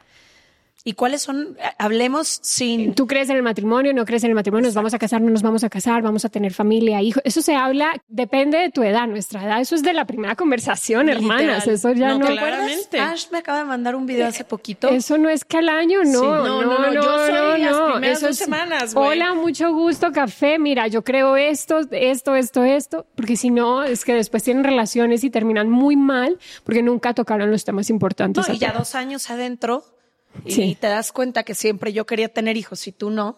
¿Y cuáles son? Hablemos sin... ¿Tú crees en el matrimonio? ¿No crees en el matrimonio? ¿Nos vamos a casar? ¿No nos vamos a casar? ¿Vamos a tener familia, hijos? Eso se habla, depende de tu edad, nuestra edad. Eso es de la primera conversación, hermanas. Eso ya No, no. Claramente. Ash me acaba de mandar un video hace poquito. Eso no es que al año, no. no, no, no, yo soy las primeras Eso dos semanas, güey. Hola, mucho gusto, café. Mira, yo creo esto, esto, esto, esto. Porque si no, es que después tienen relaciones y terminan muy mal porque nunca tocaron los temas importantes. No, y ya dos años adentro y te das cuenta que siempre yo quería tener hijos y tú no.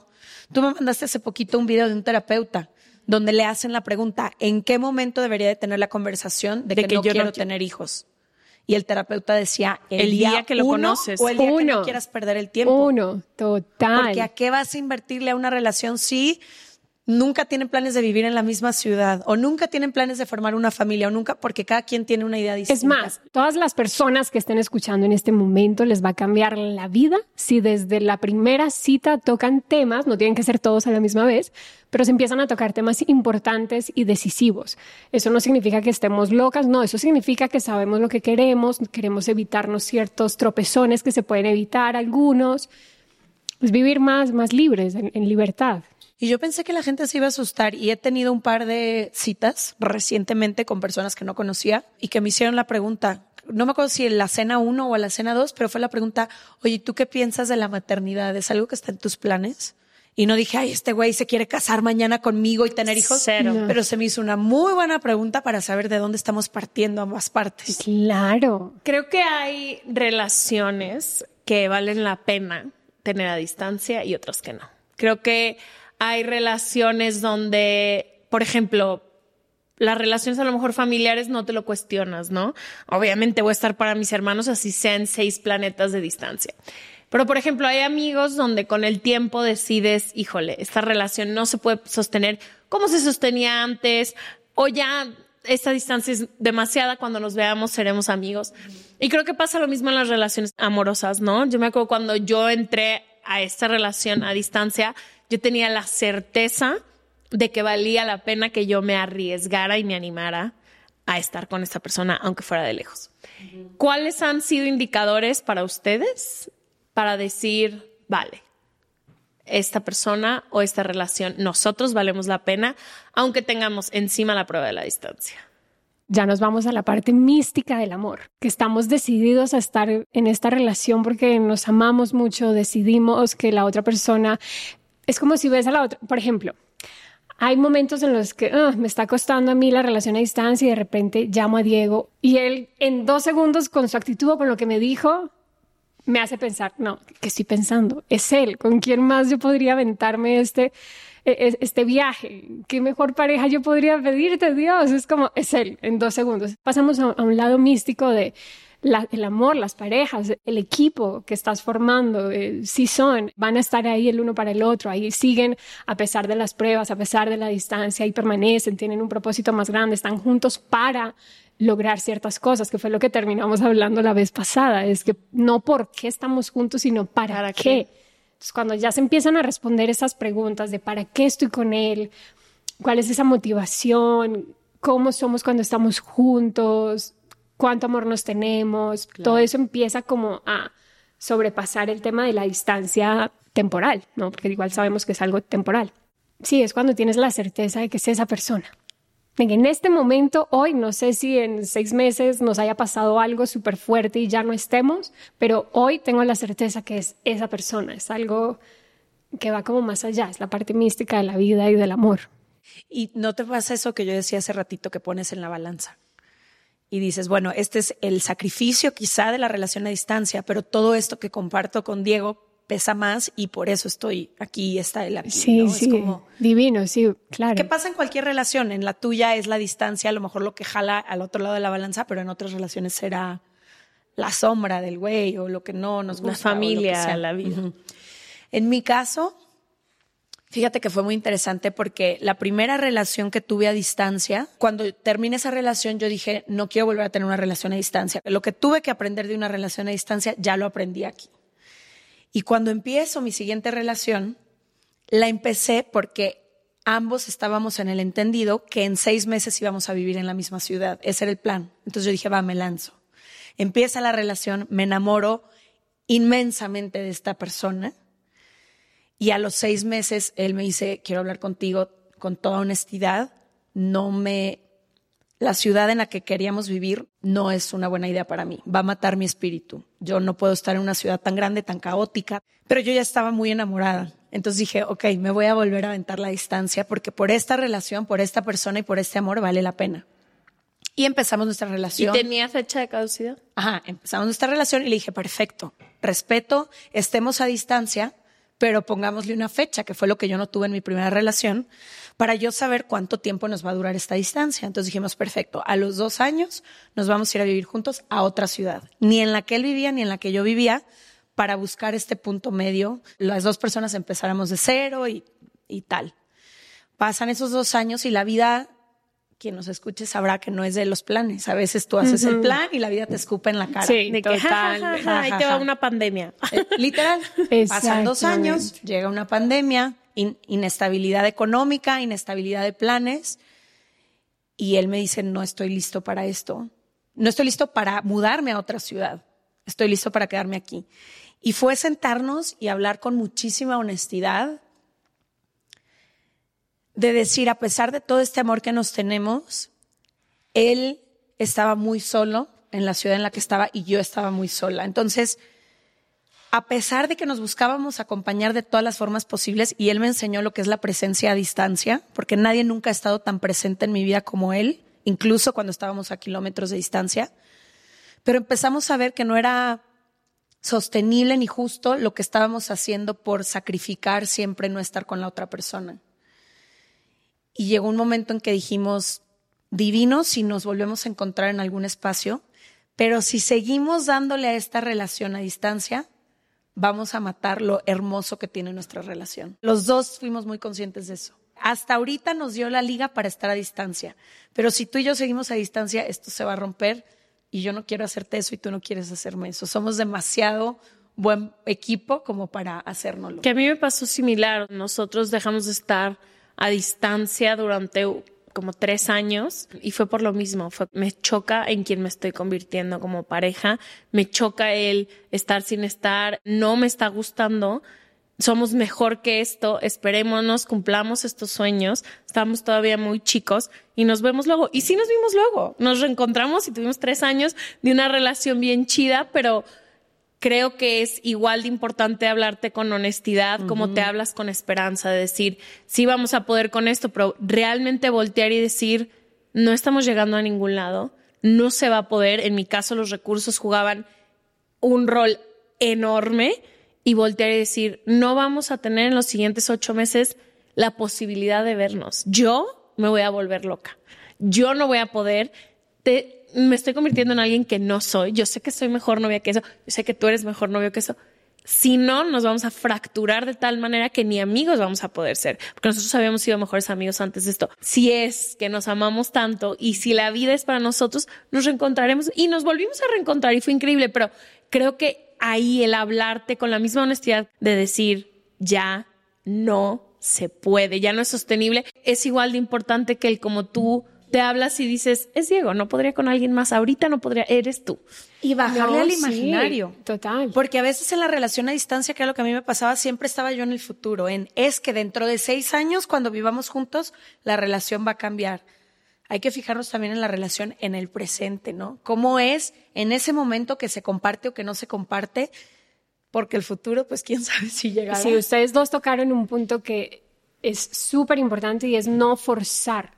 Tú me mandaste hace poquito un video de un terapeuta donde le hacen la pregunta, ¿en qué momento debería de tener la conversación de, De que, que no yo quiero tener hijos? Y el terapeuta decía, el, El día que lo uno conoces. o el día que no quieras perder el tiempo. Uno, total. Porque ¿a qué vas a invertirle a una relación si nunca tienen planes de vivir en la misma ciudad o nunca tienen planes de formar una familia o nunca porque cada quien tiene una idea distinta? Es más, todas las personas que estén escuchando en este momento les va a cambiar la vida si desde la primera cita tocan temas, no tienen que ser todos a la misma vez, pero se empiezan a tocar temas importantes y decisivos. Eso no significa que estemos locas, no, eso significa que sabemos lo que queremos, queremos evitarnos ciertos tropezones que se pueden evitar algunos, es vivir más, más libres, en, en libertad. Y yo pensé que la gente se iba a asustar y he tenido un par de citas recientemente con personas que no conocía y que me hicieron la pregunta, no me acuerdo si en la cena 1 o en la cena 2, pero fue la pregunta, oye, ¿tú qué piensas de la maternidad? ¿Es algo que está en tus planes? Y no dije, ay, este güey se quiere casar mañana conmigo y tener hijos. Cero. No. Pero se me hizo una muy buena pregunta para saber de dónde estamos partiendo ambas partes. Claro. Creo que hay relaciones que valen la pena tener a distancia y otras que no. Creo que hay relaciones donde, por ejemplo, las relaciones a lo mejor familiares no te lo cuestionas, ¿no? Obviamente voy a estar para mis hermanos así sean seis planetas de distancia. Pero, por ejemplo, hay amigos donde con el tiempo decides, híjole, esta relación no se puede sostener como se sostenía antes, o ya esta distancia es demasiada, cuando nos veamos seremos amigos. Y creo que pasa lo mismo en las relaciones amorosas, ¿no? Yo me acuerdo cuando yo entré a esta relación a distancia, yo tenía la certeza de que valía la pena que yo me arriesgara y me animara a estar con esta persona, aunque fuera de lejos. ¿Cuáles han sido indicadores para ustedes para decir, vale, esta persona o esta relación, nosotros valemos la pena, aunque tengamos encima la prueba de la distancia? ya nos vamos a la parte mística del amor, que estamos decididos a estar en esta relación porque nos amamos mucho, decidimos que la otra persona es como si ves a la otra, por ejemplo, hay momentos en los que ah, me está costando a mí la relación a distancia y de repente llamo a Diego y él en dos segundos con su actitud o con lo que me dijo me hace pensar, no, ¿qué estoy pensando? Es él, ¿con quién más yo podría aventarme este, este viaje. ¿Qué mejor pareja yo podría pedirte, Dios? Es como, es Él, en dos segundos. Pasamos a, un lado místico de el amor, las parejas, el equipo que estás formando, eh, si son, van a estar ahí el uno para el otro, ahí siguen a pesar de las pruebas, a pesar de la distancia, ahí permanecen, tienen un propósito más grande, están juntos para lograr ciertas cosas, que fue lo que terminamos hablando la vez pasada, es que no por qué estamos juntos, sino para, qué. Entonces, cuando ya se empiezan a responder esas preguntas de para qué estoy con él, cuál es esa motivación, cómo somos cuando estamos juntos, cuánto amor nos tenemos, todo eso empieza como a sobrepasar el tema de la distancia temporal, ¿no? Porque igual sabemos que es algo temporal. Sí, es cuando tienes la certeza de que es esa persona, en este momento, hoy, no sé si en seis meses nos haya pasado algo súper fuerte y ya no estemos, pero hoy tengo la certeza que es esa persona, es algo que va como más allá, es la parte mística de la vida y del amor. Y no te pasa eso que yo decía hace ratito que pones en la balanza. Y dices, bueno, este es el sacrificio quizá de la relación a distancia, pero todo esto que comparto con Diego pesa más y por eso estoy aquí y está él aquí. Sí, sí, como, divino, sí, claro. ¿Qué pasa en cualquier relación? En la tuya es la distancia, a lo mejor lo que jala al otro lado de la balanza, pero en otras relaciones será la sombra del güey o lo que no nos gusta. La familia, la vida. En mi caso, fíjate que fue muy interesante porque la primera relación que tuve a distancia, cuando terminé esa relación, yo dije, no quiero volver a tener una relación a distancia. Lo que tuve que aprender de una relación a distancia, ya lo aprendí aquí. Y cuando empiezo mi siguiente relación, la empecé porque ambos estábamos en el entendido que en seis meses íbamos a vivir en la misma ciudad. Ese era el plan. Entonces yo dije, va, me lanzo. Empieza la relación, me enamoro inmensamente de esta persona. Y a los seis meses él me dice, quiero hablar contigo con toda honestidad. No me la ciudad en la que queríamos vivir no es una buena idea para mí, va a matar mi espíritu. Yo no puedo estar en una ciudad tan grande, tan caótica, pero yo ya estaba muy enamorada. Entonces dije, ok, me voy a volver a aventar la distancia porque por esta relación, por esta persona y por este amor vale la pena. Y empezamos nuestra relación. ¿Y tenía fecha de caducidad? Ajá, empezamos nuestra relación y le dije, perfecto, respeto, estemos a distancia, pero pongámosle una fecha, que fue lo que yo no tuve en mi primera relación, para yo saber cuánto tiempo nos va a durar esta distancia. Entonces dijimos, perfecto, a los dos años nos vamos a ir a vivir juntos a otra ciudad, ni en la que él vivía ni en la que yo vivía, para buscar este punto medio. Las dos personas empezáramos de cero y, y tal. Pasan esos dos años y la vida quien nos escuche sabrá que no es de los planes. A veces tú haces el plan y la vida te escupe en la cara. Sí, de que ahí te va una pandemia. Eh, literal. Pasan dos años, llega una pandemia, inestabilidad económica, inestabilidad de planes. Y él me dice, no estoy listo para esto. No estoy listo para mudarme a otra ciudad. Estoy listo para quedarme aquí. Y fue sentarnos y hablar con muchísima honestidad de decir, a pesar de todo este amor que nos tenemos, él estaba muy solo en la ciudad en la que estaba y yo estaba muy sola. Entonces, a pesar de que nos buscábamos acompañar de todas las formas posibles y él me enseñó lo que es la presencia a distancia, porque nadie nunca ha estado tan presente en mi vida como él, incluso cuando estábamos a kilómetros de distancia, pero empezamos a ver que no era sostenible ni justo lo que estábamos haciendo por sacrificar siempre no estar con la otra persona. Y llegó un momento en que dijimos, divino si nos volvemos a encontrar en algún espacio, pero si seguimos dándole a esta relación a distancia, vamos a matar lo hermoso que tiene nuestra relación. Los dos fuimos muy conscientes de eso. Hasta ahorita nos dio la liga para estar a distancia, pero si tú y yo seguimos a distancia, esto se va a romper y yo no quiero hacerte eso y tú no quieres hacerme eso. Somos demasiado buen equipo como para hacérnoslo. Que a mí me pasó similar. Nosotros dejamos de estar a distancia durante como tres años y fue por lo mismo, me choca en quien me estoy convirtiendo como pareja, me choca el estar sin estar, no me está gustando, somos mejor que esto, esperémonos, cumplamos estos sueños, estamos todavía muy chicos y nos vemos luego. Y sí nos vimos luego, nos reencontramos y tuvimos tres años de una relación bien chida, pero creo que es igual de importante hablarte con honestidad como te hablas con esperanza, de decir, sí vamos a poder con esto, pero realmente voltear y decir, no estamos llegando a ningún lado, no se va a poder. En mi caso, los recursos jugaban un rol enorme y voltear y decir, no vamos a tener en los siguientes ocho meses la posibilidad de vernos. Yo me voy a volver loca. Yo no voy a poder. Te, me estoy convirtiendo en alguien que no soy. Yo sé que soy mejor novia que eso. Yo sé que tú eres mejor novio que eso. Si no, nos vamos a fracturar de tal manera que ni amigos vamos a poder ser, porque nosotros habíamos sido mejores amigos antes de esto. Si es que nos amamos tanto y si la vida es para nosotros, nos reencontraremos y nos volvimos a reencontrar y fue increíble, pero creo que ahí el hablarte con la misma honestidad de decir, ya no se puede, ya no es sostenible, es igual de importante que el como tú te hablas y dices, es Diego, no podría con alguien más, ahorita no podría, eres tú. Y bajarle al imaginario. total. Porque a veces en la relación a distancia, que es lo que a mí me pasaba, siempre estaba yo en el futuro, en es que dentro de seis años, cuando vivamos juntos, la relación va a cambiar. Hay que fijarnos también en la relación en el presente, ¿no? ¿Cómo es en ese momento que se comparte o que no se comparte? Porque el futuro, pues quién sabe si llegará. Sí, ustedes dos tocaron un punto que es súper importante y es no forzar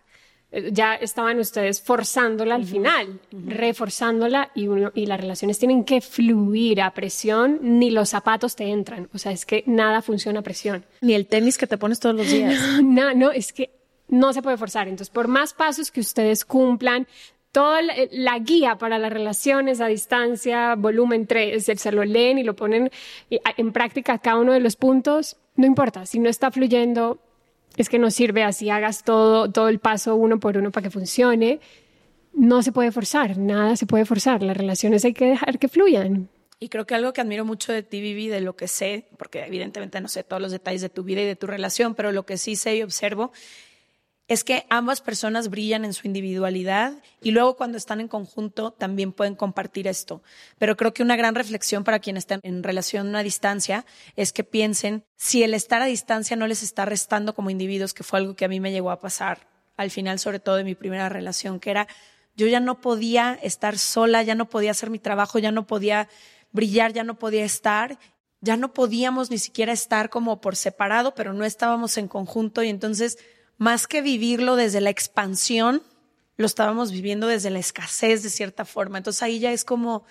ya estaban ustedes forzándola al final, reforzándola y, y las relaciones tienen que fluir a presión, ni los zapatos te entran. O sea, es que nada funciona a presión. Ni el tenis que te pones todos los días. no, no, es que no se puede forzar. Entonces, por más pasos que ustedes cumplan, toda la, guía para las relaciones a distancia, volumen 3, se lo leen y lo ponen en práctica cada uno de los puntos, no importa, si no está fluyendo, es que no sirve así hagas todo, todo el paso uno por uno para que funcione. No se puede forzar, nada se puede forzar. Las relaciones hay que dejar que fluyan. Y creo que algo que admiro mucho de ti, Vivi, de lo que sé, porque evidentemente no sé todos los detalles de tu vida y de tu relación, pero lo que sí sé y observo es que ambas personas brillan en su individualidad y luego cuando están en conjunto también pueden compartir esto. Pero creo que una gran reflexión para quienes están en relación a distancia es que piensen si el estar a distancia no les está restando como individuos, que fue algo que a mí me llegó a pasar al final, sobre todo de mi primera relación, que era yo ya no podía estar sola, ya no podía hacer mi trabajo, ya no podía brillar, ya no podía estar ya no podíamos ni siquiera estar como por separado, pero no estábamos en conjunto y entonces más que vivirlo desde la expansión, lo estábamos viviendo desde la escasez de cierta forma. Entonces ahí ya es como,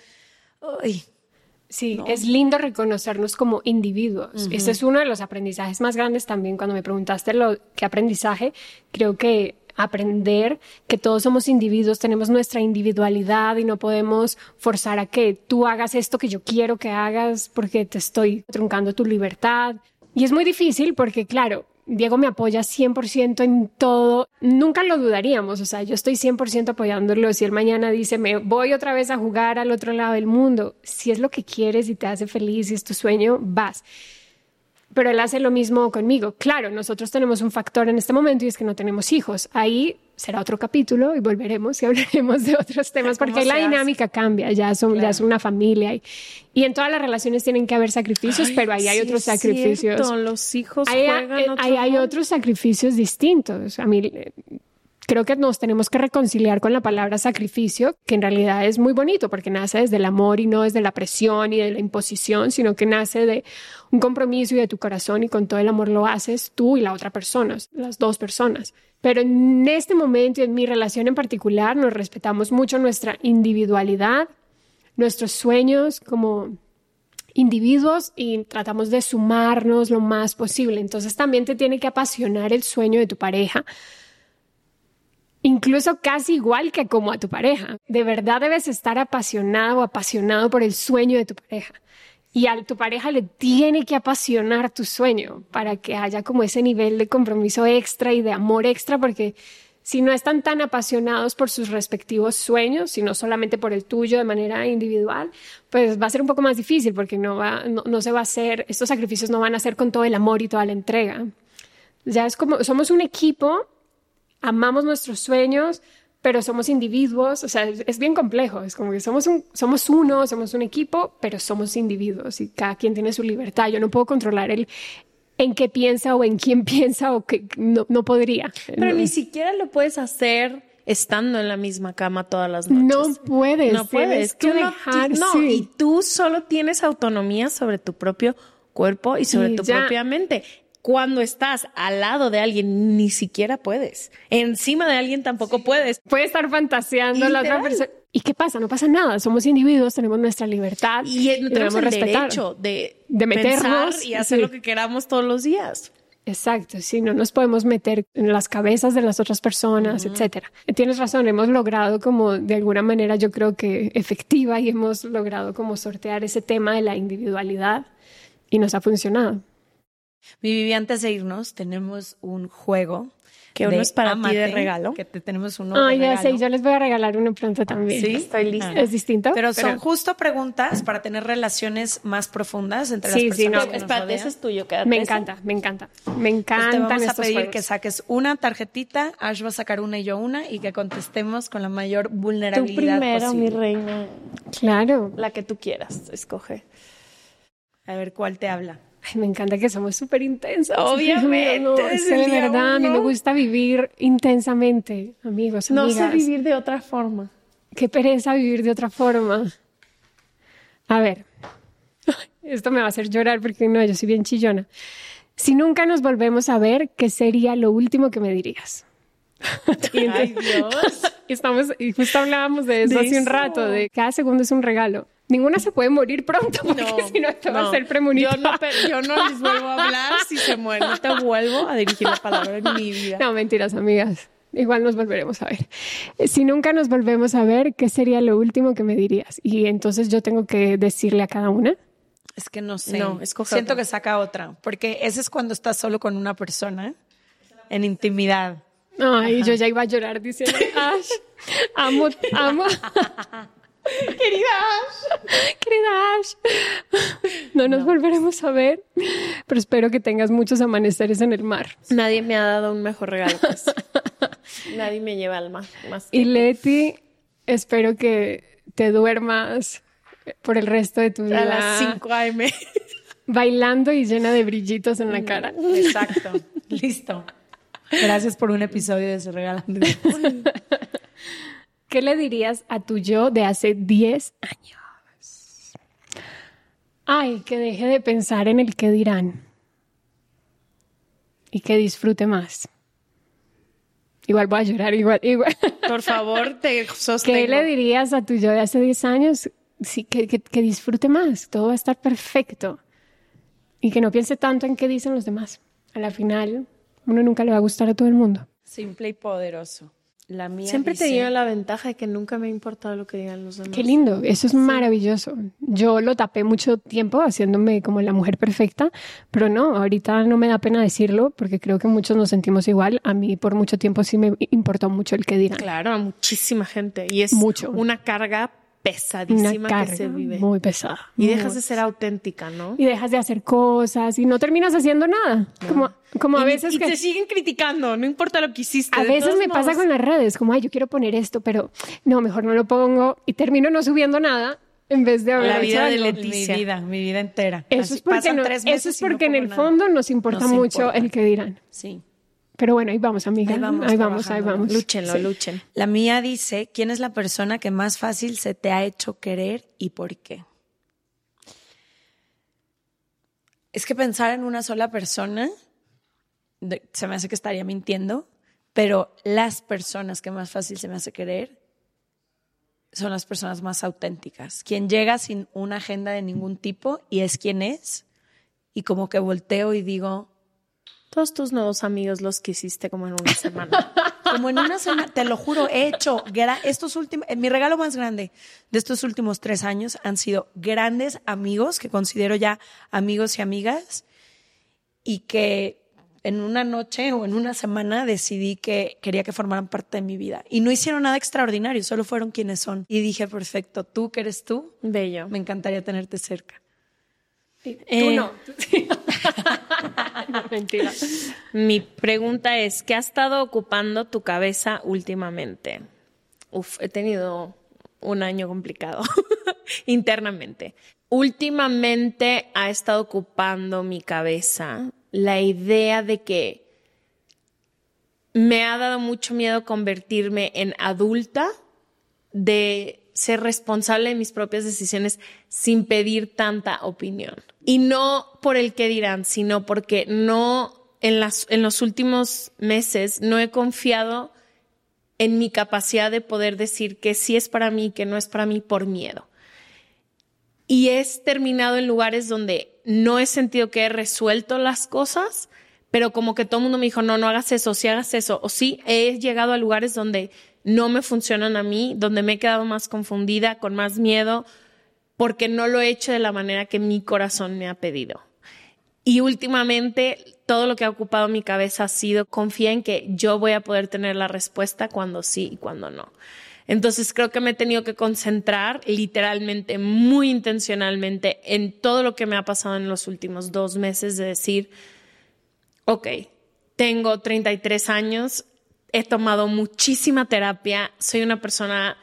Sí, es lindo reconocernos como individuos. Ese es uno de los aprendizajes más grandes también. Cuando me preguntaste lo qué aprendizaje, creo que aprender que todos somos individuos, tenemos nuestra individualidad y no podemos forzar a que tú hagas esto que yo quiero que hagas porque te estoy truncando tu libertad. Y es muy difícil porque, claro, Diego me apoya 100% en todo. Nunca lo dudaríamos, o sea, yo estoy 100% apoyándolo. Si él mañana dice, me voy otra vez a jugar al otro lado del mundo, si es lo que quieres y te hace feliz y es tu sueño, vas pero él hace lo mismo conmigo. Claro, nosotros tenemos un factor en este momento y es que no tenemos hijos. Ahí será otro capítulo y volveremos y hablaremos de otros temas porque la dinámica cambia, ya, son, ya es una familia y, y, en todas las relaciones tienen que haber sacrificios, pero ahí hay otros sacrificios. los hijos hay, juegan eh, ahí hay otros sacrificios distintos. A mí creo que nos tenemos que reconciliar con la palabra sacrificio, que en realidad es muy bonito porque nace desde el amor y no desde la presión y de la imposición, sino que nace de un compromiso y de tu corazón y con todo el amor lo haces tú y la otra persona, las dos personas. Pero en este momento y en mi relación en particular nos respetamos mucho nuestra individualidad, nuestros sueños como individuos y tratamos de sumarnos lo más posible. Entonces también te tiene que apasionar el sueño de tu pareja incluso casi igual que como a tu pareja. De verdad debes estar apasionado o apasionado por el sueño de tu pareja. Y a tu pareja le tiene que apasionar tu sueño para que haya como ese nivel de compromiso extra y de amor extra, porque si no están tan apasionados por sus respectivos sueños, sino solamente por el tuyo de manera individual, pues va a ser un poco más difícil porque no, va, no, se va a hacer, estos sacrificios no van a ser con todo el amor y toda la entrega. Ya es como, somos un equipo amamos nuestros sueños, pero somos individuos, o sea, es, bien complejo, es como que somos, un, somos uno, somos un equipo, pero somos individuos y cada quien tiene su libertad. Yo no puedo controlar el en qué piensa o en quién piensa o que no, no podría. Pero ni siquiera lo puedes hacer estando en la misma cama todas las noches. No puedes. No puedes. Que dejar, no, y tú solo tienes autonomía sobre tu propio cuerpo y sobre tu propia mente cuando estás al lado de alguien ni siquiera puedes. Encima de alguien tampoco puedes. Puede estar fantaseando la otra persona. ¿Y qué pasa? No pasa nada. Somos individuos, tenemos nuestra libertad. Y tenemos el derecho de, de meternos y hacer lo que queramos todos los días. Exacto, sí, no nos podemos meter en las cabezas de las otras personas, etcétera. Tienes razón, hemos logrado como de alguna manera yo creo que efectiva y hemos logrado como sortear ese tema de la individualidad y nos ha funcionado. Mi Vivi, antes de irnos, tenemos un juego que uno es para ti de regalo. Que te tenemos uno Ah, de ya regalo. sé, yo les voy a regalar uno pronto también. ¿Sí? Estoy lista. ¿Es distinto? Pero son justo preguntas para tener relaciones más profundas entre Sí, las sí, personas no, que nos Espérate, ese es tuyo. quédate me ese. encanta, me encanta. Me Pues encantan te vamos a pedir juegos. que saques una tarjetita, Ash va a sacar una y yo una, y que contestemos con la mayor Tú vulnerabilidad primero, mi reina. Claro. La que tú quieras, escoge. A ver cuál te habla. Ay, me encanta que somos súper intensas. Obviamente, No, es que de verdad, a mí me gusta vivir intensamente, amigos, No amigas. sé vivir de otra forma. Qué pereza vivir de otra forma. A ver, esto me va a hacer llorar porque no, yo soy bien chillona. Si nunca nos volvemos a ver, ¿qué sería lo último que me dirías? Y Ay, Dios. Estamos, y justo hablábamos de eso De hace un rato, de cada segundo es un regalo. Ninguna se puede morir pronto porque si no te va a hacer premonitor. Yo no, yo no les vuelvo a hablar si se mueren. No te vuelvo a dirigir la palabra en mi vida. No, mentiras, amigas. Igual nos volveremos a ver. Eh, Si nunca nos volvemos a ver, ¿qué sería lo último que me dirías? Y entonces yo tengo que decirle a cada una. Es que no sé. No, escoge Siento otra. que saca otra, porque ese es cuando estás solo con una persona en intimidad. Ay, yo ya iba a llorar diciendo, Ash, amo, amo. Querida Ash, querida Ash. No nos volveremos a ver, pero espero que tengas muchos amaneceres en el mar. Nadie me ha dado un mejor regalo. que ese. Nadie me lleva al mar. Más Y que- Leti, espero que te duermas por el resto de tu vida. a las 5 a.m. bailando y llena de brillitos en la cara. Exacto. Listo. Gracias por un episodio de Se Regalando. ¿Qué le dirías a tu yo de hace 10 años? Ay, que deje de pensar en el que dirán y que disfrute más. Igual voy a llorar, igual, igual. Por favor, te sostengo. ¿Qué le dirías a tu yo de hace 10 años? Sí, que, que- que disfrute más, todo va a estar perfecto. Y que no piense tanto en qué dicen los demás. A la final, uno nunca le va a gustar a todo el mundo. Simple y poderoso. La mía Siempre dice, te digo la ventaja de que nunca me ha importado lo que digan los demás. Qué lindo, eso es maravilloso. Yo lo tapé mucho tiempo haciéndome como la mujer perfecta, pero no, ahorita no me da pena decirlo porque creo que muchos nos sentimos igual. A mí por mucho tiempo sí me importó mucho el que dirán. Claro, a muchísima gente. Y es Mucho. una carga Una pesadísima carga que se vive. muy pesada. Y dejas de ser auténtica, ¿no? y dejas de hacer cosas y no terminas haciendo nada. Como, como a veces y que... te siguen criticando, no importa lo que hiciste. A veces me pasa con las redes, como, ay, yo quiero poner esto, pero no, mejor no lo pongo y termino no subiendo nada en vez de haber La hecho vida de. Leticia. Mi vida, mi vida entera. Eso Así es porque, no- eso es no porque en el nada. fondo nos importa Nos mucho importa. el que dirán. Sí. Pero bueno, ahí vamos, amiga. Ahí vamos ahí vamos, ahí vamos. Lúchenlo, Sí. luchen. La mía dice, ¿quién es la persona que más fácil se te ha hecho querer y por qué? Es que pensar en una sola persona, se me hace que estaría mintiendo, pero las personas que más fácil se me hace querer son las personas más auténticas. Quien llega sin una agenda de ningún tipo y es quien es, y como que volteo y digo, Todos tus nuevos amigos los que hiciste como en una semana. Como en una semana, te lo juro, he hecho estos últimos, eh, mi regalo más grande de estos últimos tres años han sido grandes amigos que considero ya amigos y amigas y que en una noche o en una semana decidí que quería que formaran parte de mi vida y no hicieron nada extraordinario, solo fueron quienes son y dije perfecto, tú que eres tú, Bello. me encantaría tenerte cerca. Tú Eh, no. No, Mentira. Mi pregunta es, ¿qué ha estado ocupando tu cabeza últimamente? Uf, he tenido un año complicado internamente. Últimamente ha estado ocupando mi cabeza la idea de que me ha dado mucho miedo convertirme en adulta, de ser responsable de mis propias decisiones sin pedir tanta opinión. Y no por el que dirán, sino porque no en, las, en los últimos meses no he confiado en mi capacidad de poder decir que sí es para mí que no es para mí por miedo. Y he terminado en lugares donde no he sentido que he resuelto las cosas, pero como que todo el mundo me dijo, no, no hagas eso, si hagas eso, o sí, he llegado a lugares donde no me funcionan a mí, donde me he quedado más confundida, con más miedo, porque no lo he hecho de la manera que mi corazón me ha pedido. Y últimamente todo lo que ha ocupado mi cabeza ha sido confía en que yo voy a poder tener la respuesta cuando sí y cuando no. Entonces creo que me he tenido que concentrar literalmente, muy intencionalmente en todo lo que me ha pasado en los últimos dos meses de decir, ok, tengo 33 años, he tomado muchísima terapia, soy una persona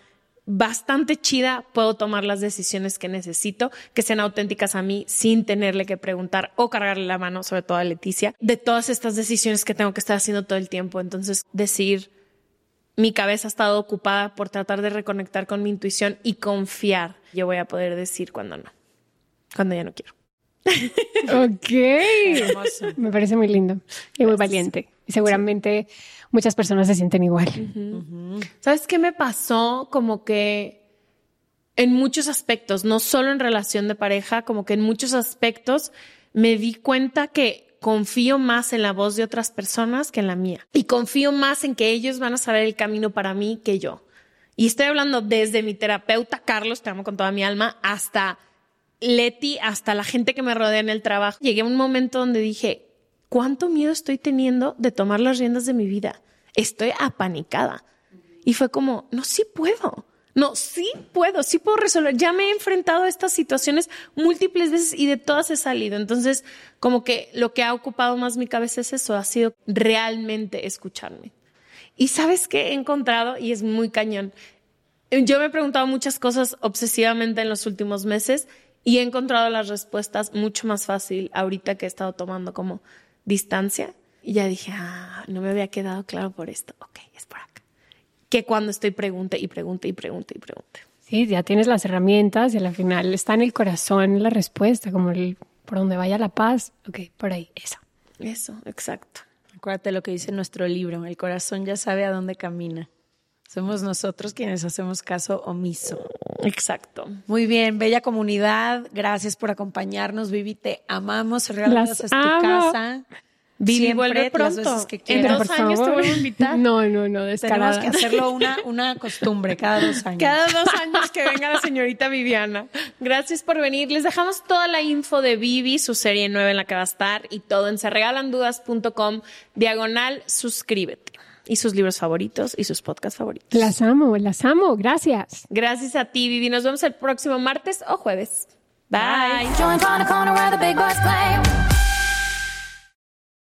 bastante chida, puedo tomar las decisiones que necesito, que sean auténticas a mí sin tenerle que preguntar o cargarle la mano, sobre todo a Leticia, de todas estas decisiones que tengo que estar haciendo todo el tiempo. Entonces, decir, mi cabeza ha estado ocupada por tratar de reconectar con mi intuición y confiar, yo voy a poder decir cuando no, cuando ya no quiero. ok. Me parece muy lindo y muy valiente. Y seguramente muchas personas se sienten igual. ¿Sabes qué me pasó? Como que en muchos aspectos, no solo en relación de pareja, como que en muchos aspectos me di cuenta que confío más en la voz de otras personas que en la mía. Y confío más en que ellos van a saber el camino para mí que yo. Y estoy hablando desde mi terapeuta Carlos, te amo con toda mi alma, hasta Leti, hasta la gente que me rodea en el trabajo. Llegué a un momento donde dije, ¿cuánto miedo estoy teniendo de tomar las riendas de mi vida? Estoy apanicada. Y fue como, no, sí puedo. No, sí puedo, sí puedo resolver. Ya me he enfrentado a estas situaciones múltiples veces y de todas he salido. Entonces, como que lo que ha ocupado más mi cabeza es eso, ha sido realmente escucharme. Y sabes qué he encontrado, y es muy cañón. Yo me he preguntado muchas cosas obsesivamente en los últimos meses y he encontrado las respuestas mucho más fácil ahorita que he estado tomando como distancia. Y ya dije, ah, no me había quedado claro por esto. Ok, es por acá. Que cuando estoy pregunte y pregunte y pregunte y pregunte. Sí, ya tienes las herramientas y al final está en el corazón la respuesta, como el por donde vaya la paz. Ok, por ahí, eso. Eso, exacto. Acuérdate lo que dice nuestro libro, el corazón ya sabe a dónde camina. Somos nosotros quienes hacemos caso omiso. Exacto. Muy bien, bella comunidad. Gracias por acompañarnos, Vivi. Te amamos. Regalos a tu casa. Vivi, vuelve pronto. que en dos años te voy a invitar. No, no, no, descarada. Tenemos que hacerlo una, una costumbre cada dos años. Cada dos años que venga la señorita Viviana. Gracias por venir. Les dejamos toda la info de Vivi, su serie nueva en la que va a estar y todo en serregalandudas.com, diagonal, suscríbete y sus libros favoritos y sus podcasts favoritos. Las amo, las amo. Gracias. Gracias a ti, Vivi. Nos vemos el próximo martes o jueves. Bye. Bye.